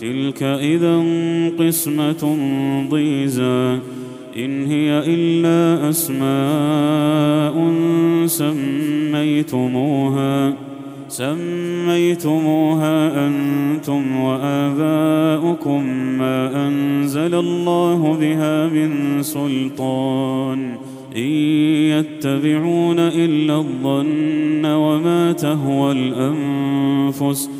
تلك إذا قسمة ضيزى إن هي إلا أسماء سميتموها سميتموها أنتم وآباؤكم ما أنزل الله بها من سلطان إن يتبعون إلا الظن وما تهوى الأنفس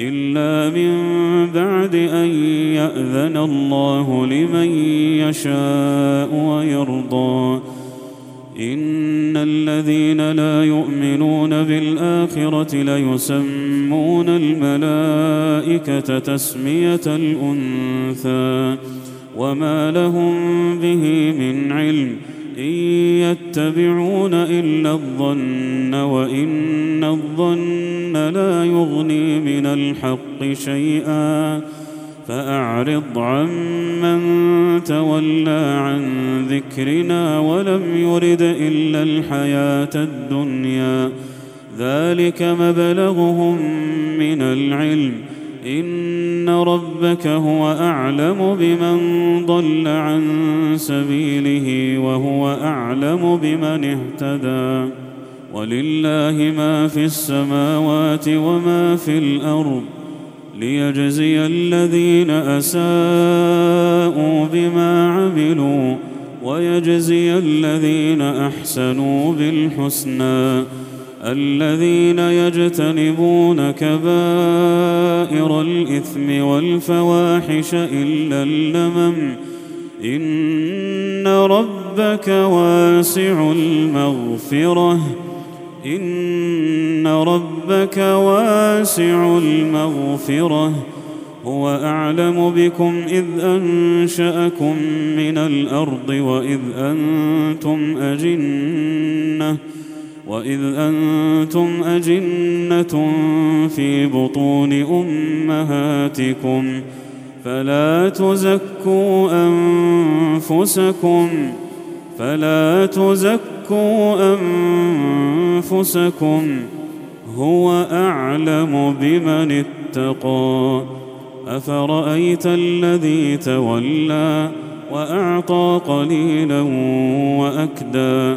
إلا من بعد أن يأذن الله لمن يشاء ويرضى. إن الذين لا يؤمنون بالآخرة ليسمون الملائكة تسمية الأنثى. وما لهم به من علم. إن يتبعون إلا الظن وإن الظن لا يغني من الحق شيئا فأعرض عمن تولى عن ذكرنا ولم يرد إلا الحياة الدنيا. ذلك مبلغهم من العلم. إن ربك هو أعلم بمن ضل عن سبيله وهو أعلم بمن اهتدى. ولله ما في السماوات وما في الأرض ليجزي الذين أساءوا بما عملوا ويجزي الذين أحسنوا بالحسنى. الذين يجتنبون كبائر الإثم والفواحش إلا اللمم. إن ربك واسع المغفرة. إن ربك واسع المغفرة. هو أعلم بكم إذ أنشأكم من الأرض وإذ أنتم أجنةٌ. وإذ أنتم أجنة في بطون أمهاتكم فلا تزكوا أنفسكم فلا تزكوا أنفسكم هو أعلم بمن اتقى أفرأيت الذي تولى وأعطى قليلا وأكدى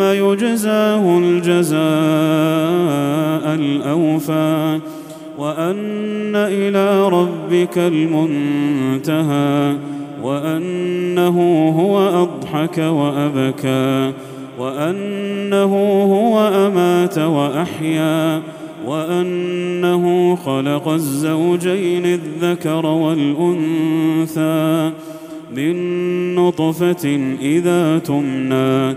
يجزاه الجزاء الأوفى وأن إلى ربك المنتهى وأنه هو أضحك وأبكى وأنه هو أمات وأحيا وأنه خلق الزوجين الذكر والأنثى من نطفة إذا تمنى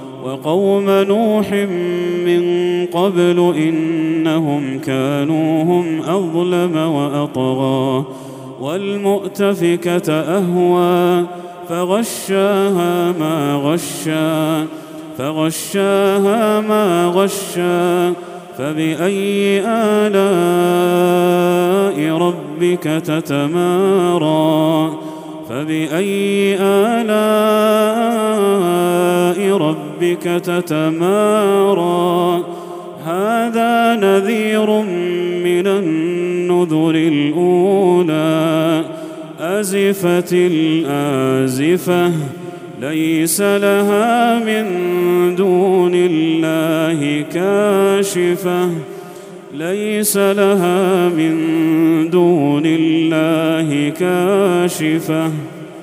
وقوم نوح من قبل إنهم كانوا هم أظلم وأطغى والمؤتفكة أهوى فغشاها ما غشا فغشاها ما غشا فبأي آلاء ربك تتمارى فبأي آلاء ربك تتمارى. هذا نذير من النذر الأولى. أزفت الآزفة ليس لها من دون الله كاشفة. ليس لها من دون الله كاشفة.